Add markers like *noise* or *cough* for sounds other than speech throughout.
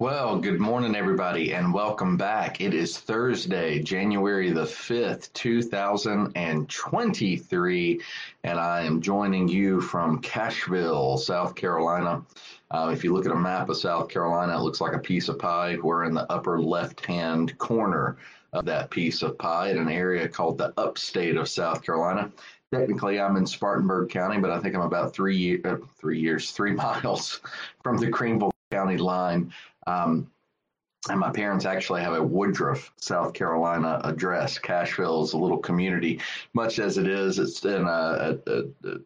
Well, good morning, everybody, and welcome back. It is Thursday, January the 5th, 2023, and I am joining you from Cashville, South Carolina. Uh, if you look at a map of South Carolina, it looks like a piece of pie. We're in the upper left hand corner of that piece of pie in an area called the upstate of South Carolina. Technically, I'm in Spartanburg County, but I think I'm about three, uh, three years, three *laughs* miles from the Greenville County line. Um, and my parents actually have a Woodruff, South Carolina address. Cashville is a little community, much as it is. It's in a, a,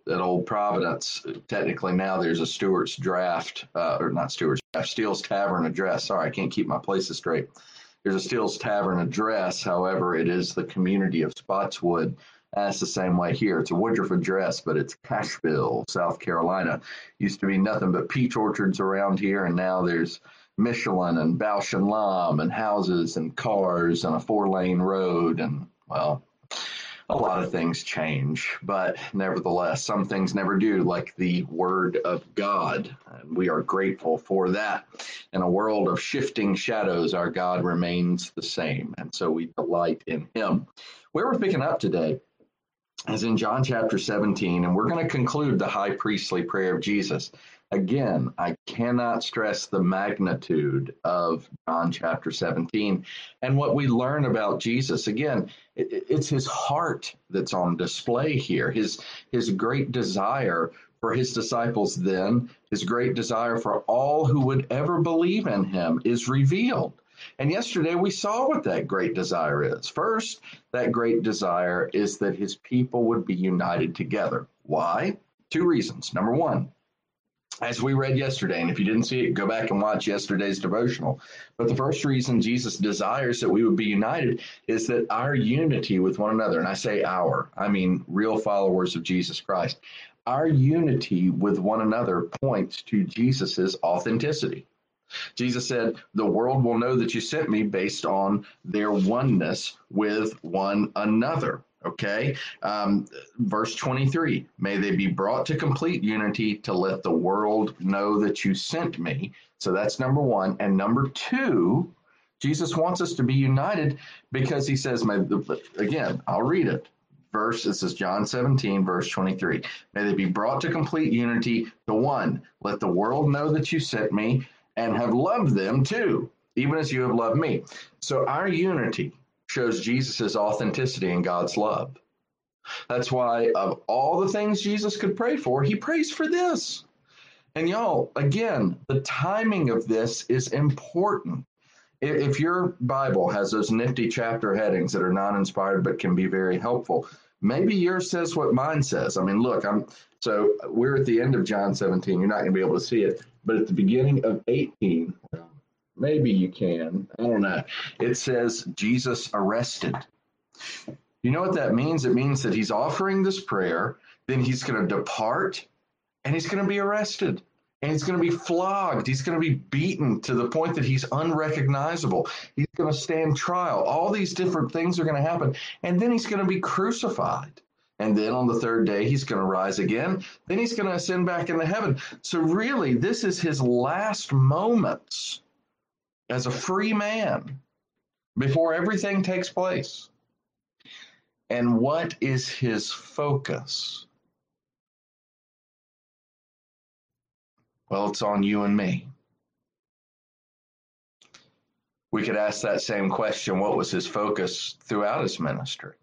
a, Old Providence. Technically, now there's a Stuarts Draft, uh, or not Stuarts Draft, Steele's Tavern address. Sorry, I can't keep my places straight. There's a Steele's Tavern address. However, it is the community of Spotswood. That's the same way here. It's a Woodruff address, but it's Cashville, South Carolina. Used to be nothing but peach orchards around here, and now there's Michelin and Bausch and Lomb and houses and cars and a four lane road and well, a lot of things change, but nevertheless, some things never do, like the Word of God. And we are grateful for that. In a world of shifting shadows, our God remains the same. And so we delight in Him. Where we're picking up today is in John chapter 17, and we're going to conclude the high priestly prayer of Jesus. Again, I cannot stress the magnitude of John chapter 17 and what we learn about Jesus. Again, it's his heart that's on display here, his, his great desire for his disciples then, his great desire for all who would ever believe in him is revealed. And yesterday we saw what that great desire is. First, that great desire is that his people would be united together. Why? Two reasons. Number one, as we read yesterday, and if you didn't see it, go back and watch yesterday's devotional. But the first reason Jesus desires that we would be united is that our unity with one another, and I say our, I mean real followers of Jesus Christ, our unity with one another points to Jesus's authenticity. Jesus said, The world will know that you sent me based on their oneness with one another. Okay. Um, verse 23 May they be brought to complete unity to let the world know that you sent me. So that's number one. And number two, Jesus wants us to be united because he says, may, again, I'll read it. Verse, this is John 17, verse 23. May they be brought to complete unity to one. Let the world know that you sent me and have loved them too, even as you have loved me. So our unity shows Jesus' authenticity and God's love. That's why, of all the things Jesus could pray for, he prays for this. And y'all, again, the timing of this is important. If your Bible has those nifty chapter headings that are not inspired but can be very helpful, maybe yours says what mine says. I mean, look, I'm so we're at the end of John 17. You're not going to be able to see it, but at the beginning of 18, Maybe you can. I don't know. It says Jesus arrested. You know what that means? It means that he's offering this prayer, then he's going to depart, and he's going to be arrested. And he's going to be flogged. He's going to be beaten to the point that he's unrecognizable. He's going to stand trial. All these different things are going to happen. And then he's going to be crucified. And then on the third day, he's going to rise again. Then he's going to ascend back into heaven. So, really, this is his last moments as a free man before everything takes place. And what is his focus? Well, it's on you and me. We could ask that same question what was his focus throughout his ministry?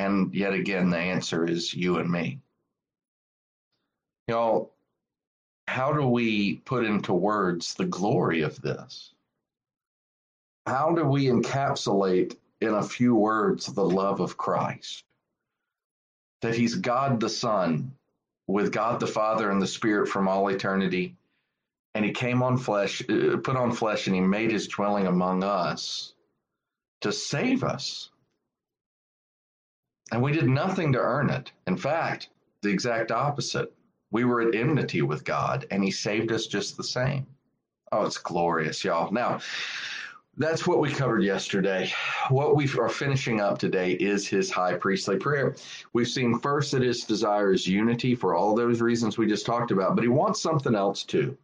And yet again, the answer is you and me. You know, how do we put into words the glory of this? How do we encapsulate in a few words the love of Christ? That he's God the Son with God the Father and the Spirit from all eternity. And he came on flesh, uh, put on flesh, and he made his dwelling among us to save us. And we did nothing to earn it. In fact, the exact opposite. We were at enmity with God, and He saved us just the same. Oh, it's glorious, y'all. Now, that's what we covered yesterday. What we are finishing up today is his high priestly prayer. We've seen first that his desire is unity for all those reasons we just talked about, but he wants something else too.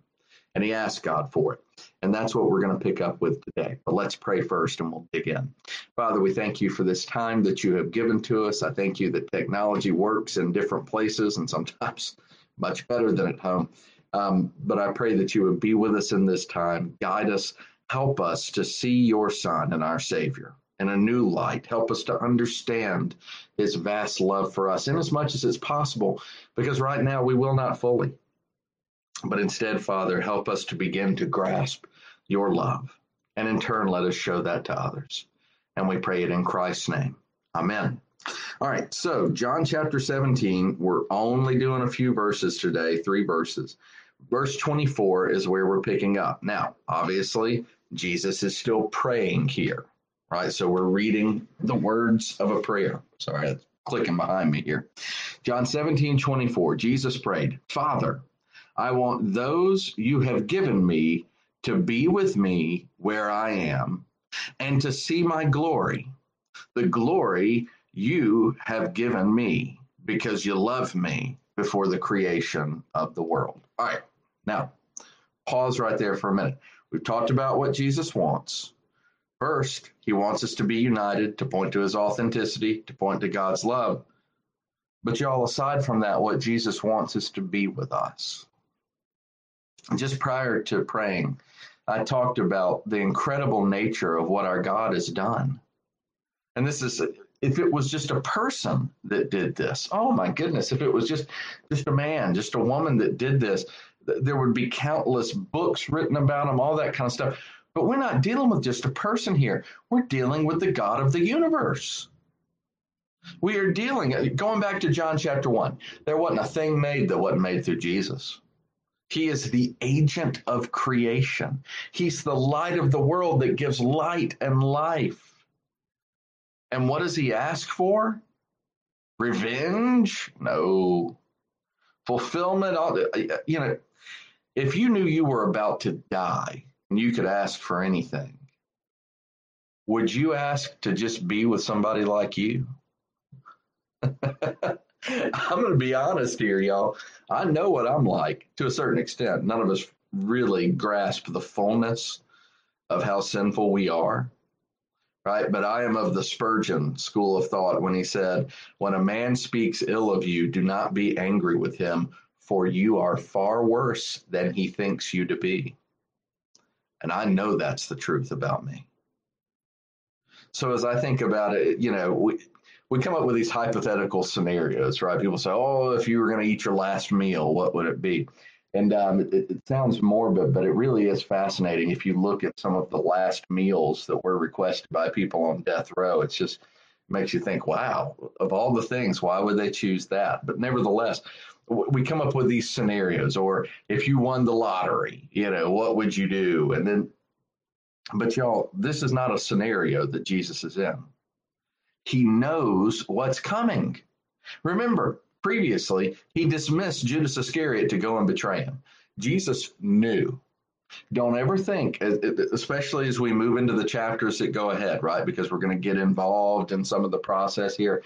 And he asked God for it. And that's what we're going to pick up with today. But let's pray first and we'll dig in. Father, we thank you for this time that you have given to us. I thank you that technology works in different places and sometimes *laughs* much better than at home. Um, but I pray that you would be with us in this time, guide us, help us to see your Son and our Savior in a new light. Help us to understand his vast love for us in as much as it's possible, because right now we will not fully. But instead, Father, help us to begin to grasp your love. And in turn, let us show that to others. And we pray it in Christ's name. Amen. All right, so John chapter 17, we're only doing a few verses today, three verses. Verse 24 is where we're picking up. Now, obviously, Jesus is still praying here, right? So we're reading the words of a prayer. Sorry, it's clicking behind me here. John 17, 24, Jesus prayed, Father, I want those you have given me to be with me where I am and to see my glory, the glory you have given me because you love me before the creation of the world. All right, now pause right there for a minute. We've talked about what Jesus wants. First, he wants us to be united, to point to his authenticity, to point to God's love. But, y'all, aside from that, what Jesus wants is to be with us just prior to praying, I talked about the incredible nature of what our God has done. And this is if it was just a person that did this, oh my goodness, if it was just just a man, just a woman that did this, there would be countless books written about them, all that kind of stuff. But we're not dealing with just a person here. We're dealing with the God of the universe. We are dealing, going back to John chapter 1, there wasn't a thing made that wasn't made through Jesus. He is the agent of creation. He's the light of the world that gives light and life. And what does he ask for? Revenge? No. Fulfillment? All, You know, if you knew you were about to die and you could ask for anything, would you ask to just be with somebody like you? *laughs* I'm going to be honest here, y'all. I know what I'm like to a certain extent. None of us really grasp the fullness of how sinful we are, right? But I am of the Spurgeon school of thought when he said, When a man speaks ill of you, do not be angry with him, for you are far worse than he thinks you to be. And I know that's the truth about me. So as I think about it, you know, we, we come up with these hypothetical scenarios, right? People say, "Oh, if you were going to eat your last meal, what would it be?" And um, it, it, sounds morbid, but it really is fascinating. If you look at some of the last meals that were requested by people on death row, it's just makes you think, "Wow, of all the things, why would they choose that?" But nevertheless, we come up with these scenarios. Or if you won the lottery, you know, what would you do? And then, but y'all, this is not a scenario that Jesus is in he knows what's coming. Remember, previously, he dismissed Judas Iscariot to go and betray him. Jesus knew. Don't ever think, especially as we move into the chapters that go ahead, right? Because we're going to get involved in some of the process here.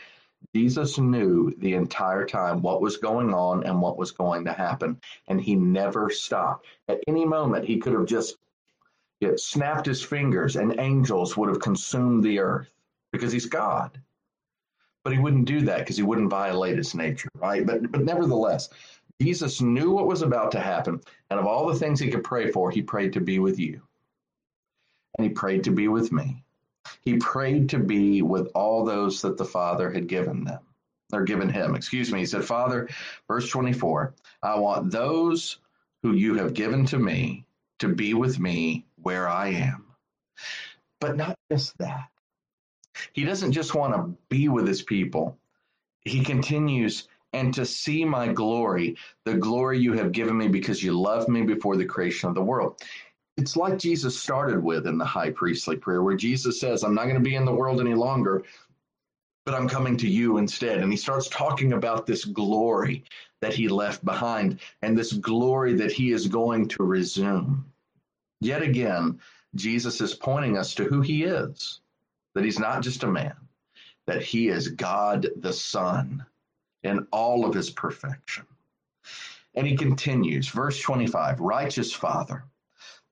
Jesus knew the entire time what was going on and what was going to happen, and he never stopped. At any moment, he could have just snapped his fingers and angels would have consumed the earth because he's God. But he wouldn't do that because he wouldn't violate his nature, right? But but nevertheless, Jesus knew what was about to happen, and of all the things he could pray for, he prayed to be with you. And he prayed to be with me. He prayed to be with all those that the Father had given them, or given him. Excuse me. He said, Father, verse 24, I want those who you have given to me to be with me where I am. But not just that. He doesn't just want to be with his people. He continues, and to see my glory, the glory you have given me because you loved me before the creation of the world. It's like Jesus started with in the high priestly prayer, where Jesus says, I'm not going to be in the world any longer, but I'm coming to you instead. And he starts talking about this glory that he left behind and this glory that he is going to resume. Yet again, Jesus is pointing us to who he is that he's not just a man, that he is God the Son in all of his perfection. And he continues, verse 25 Righteous Father,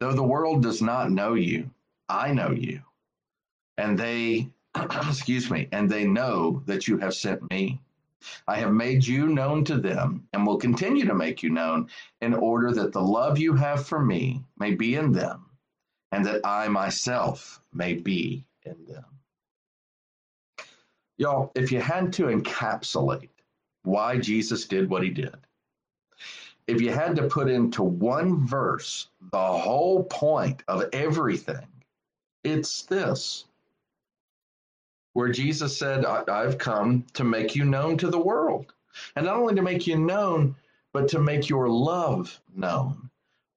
Though the world does not know you, I know you. And they, *clears throat* excuse me, and they know that you have sent me. I have made you known to them and will continue to make you known in order that the love you have for me may be in them and that I myself may be in them. Um, Y'all, if you had to encapsulate why Jesus did what he did, if you had to put into one verse the whole point of everything, it's this where Jesus said, I've come to make you known to the world. And not only to make you known, but to make your love known.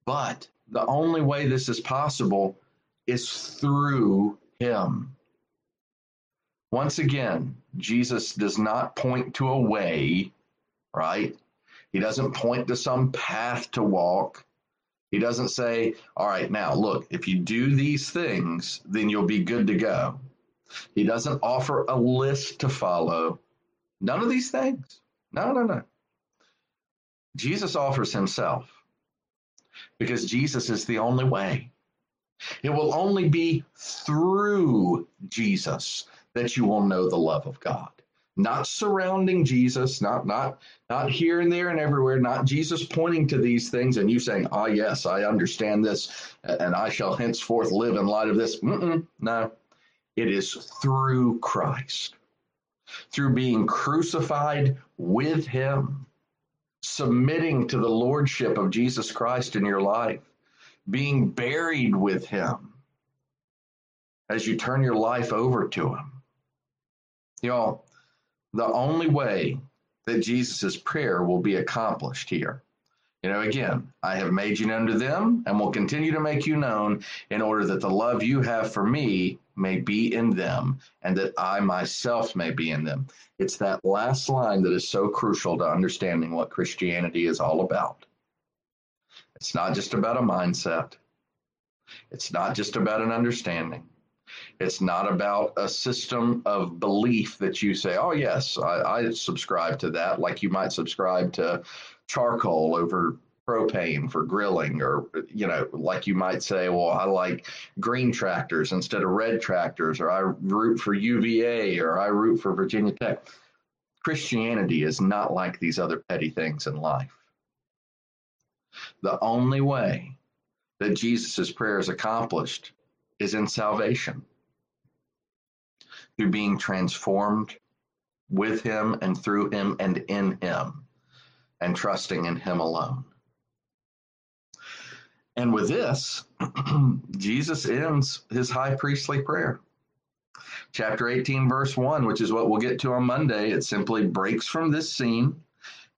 But the only way this is possible is through him. Once again, Jesus does not point to a way, right? He doesn't point to some path to walk. He doesn't say, all right, now look, if you do these things, then you'll be good to go. He doesn't offer a list to follow. None of these things. No, no, no. Jesus offers himself because Jesus is the only way. It will only be through Jesus that you will know the love of God. Not surrounding Jesus, not not not here and there and everywhere, not Jesus pointing to these things and you saying, "Ah, yes, I understand this, and I shall henceforth live in light of this." Mm-mm, no, it is through Christ, through being crucified with Him, submitting to the lordship of Jesus Christ in your life, being buried with Him as you turn your life over to Him Y'all, the only way that Jesus' prayer will be accomplished here. You know, again, I have made you known to them and will continue to make you known in order that the love you have for me may be in them and that I myself may be in them. It's that last line that is so crucial to understanding what Christianity is all about. It's not just about a mindset, it's not just about an understanding. It's not about a system of belief that you say, oh, yes, I, I subscribe to that, like you might subscribe to charcoal over propane for grilling or you know like you might say well i like green tractors instead of red tractors or i root for uva or i root for virginia tech. Christianity is not like these other petty things in life the only way that jesus' prayer is accomplished is in salvation through being transformed with him and through him and in him and trusting in him alone. And with this, *clears throat* Jesus ends his high priestly prayer. Chapter 18, verse 1, which is what we'll get to on Monday, it simply breaks from this scene.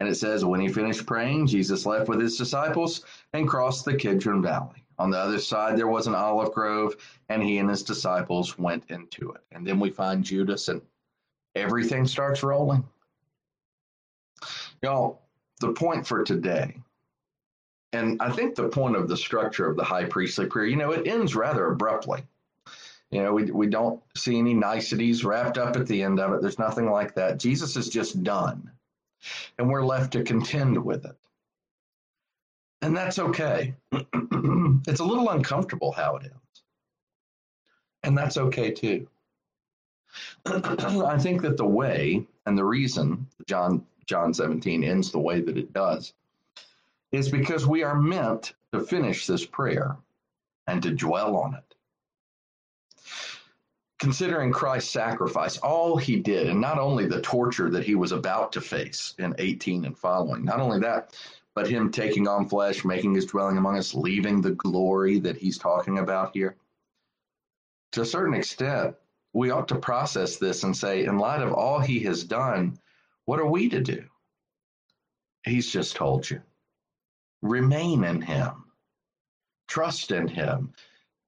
And it says, When he finished praying, Jesus left with his disciples and crossed the Kidron Valley. On the other side, there was an olive grove, and he and his disciples went into it. And then we find Judas, and everything starts rolling. Y'all, the point for today, and I think the point of the structure of the high priestly prayer, you know, it ends rather abruptly. You know, we, we don't see any niceties wrapped up at the end of it. There's nothing like that. Jesus is just done, and we're left to contend with it. And that's okay. *clears throat* it's a little uncomfortable how it ends. And that's okay too. *clears throat* I think that the way and the reason John John 17 ends the way that it does is because we are meant to finish this prayer and to dwell on it. Considering Christ's sacrifice, all he did, and not only the torture that he was about to face in 18 and following, not only that, but him taking on flesh, making his dwelling among us, leaving the glory that he's talking about here. To a certain extent, we ought to process this and say, in light of all he has done, what are we to do? He's just told you. Remain in him, trust in him,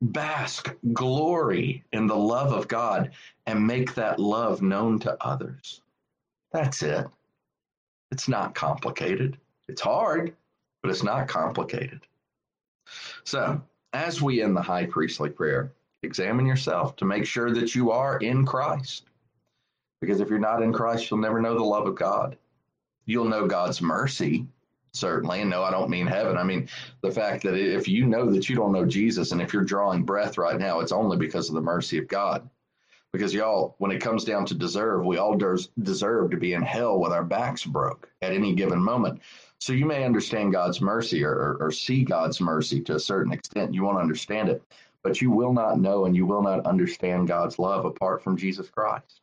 bask, glory in the love of God, and make that love known to others. That's it. It's not complicated. It's hard, but it's not complicated. So, as we end the high priestly prayer, examine yourself to make sure that you are in Christ. Because if you're not in Christ, you'll never know the love of God. You'll know God's mercy certainly. And no, I don't mean heaven. I mean the fact that if you know that you don't know Jesus and if you're drawing breath right now, it's only because of the mercy of God. Because y'all, when it comes down to deserve, we all des- deserve to be in hell with our backs broke at any given moment. So you may understand God's mercy or, or, or see God's mercy to a certain extent. You won't understand it, but you will not know and you will not understand God's love apart from Jesus Christ.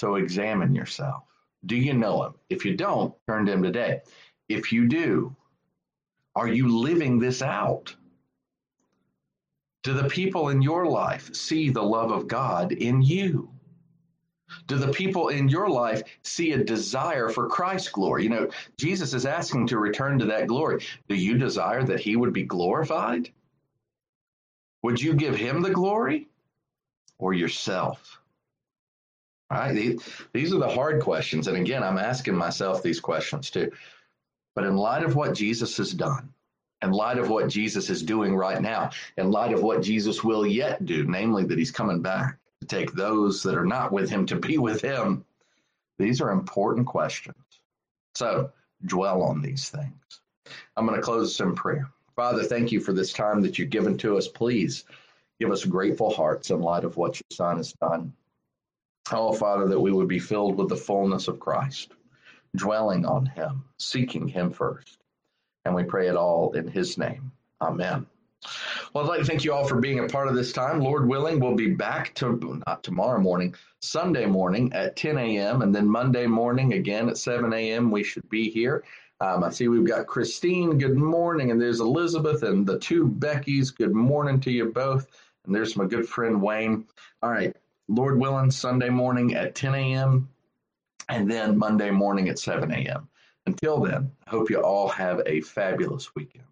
So examine yourself. Do you know him? If you don't, turn to him today. If you do, are you living this out? Do the people in your life see the love of God in you? Do the people in your life see a desire for Christ's glory? You know, Jesus is asking to return to that glory. Do you desire that he would be glorified? Would you give him the glory or yourself? Right, these are the hard questions. And again, I'm asking myself these questions too. But in light of what Jesus has done, in light of what Jesus is doing right now, in light of what Jesus will yet do, namely that he's coming back to take those that are not with him to be with him, these are important questions. So dwell on these things. I'm going to close in prayer. Father, thank you for this time that you've given to us. Please give us grateful hearts in light of what your Son has done. Oh, Father, that we would be filled with the fullness of Christ, dwelling on him, seeking him first. And we pray it all in his name. Amen. Well, I'd like to thank you all for being a part of this time. Lord willing, we'll be back to not tomorrow morning, Sunday morning at 10 a.m. and then Monday morning again at 7 a.m. We should be here. Um, I see we've got Christine. Good morning, and there's Elizabeth and the two Beckys. Good morning to you both. And there's my good friend Wayne. All right, Lord willing, Sunday morning at 10 a.m. and then Monday morning at 7 a.m. Until then, I hope you all have a fabulous weekend.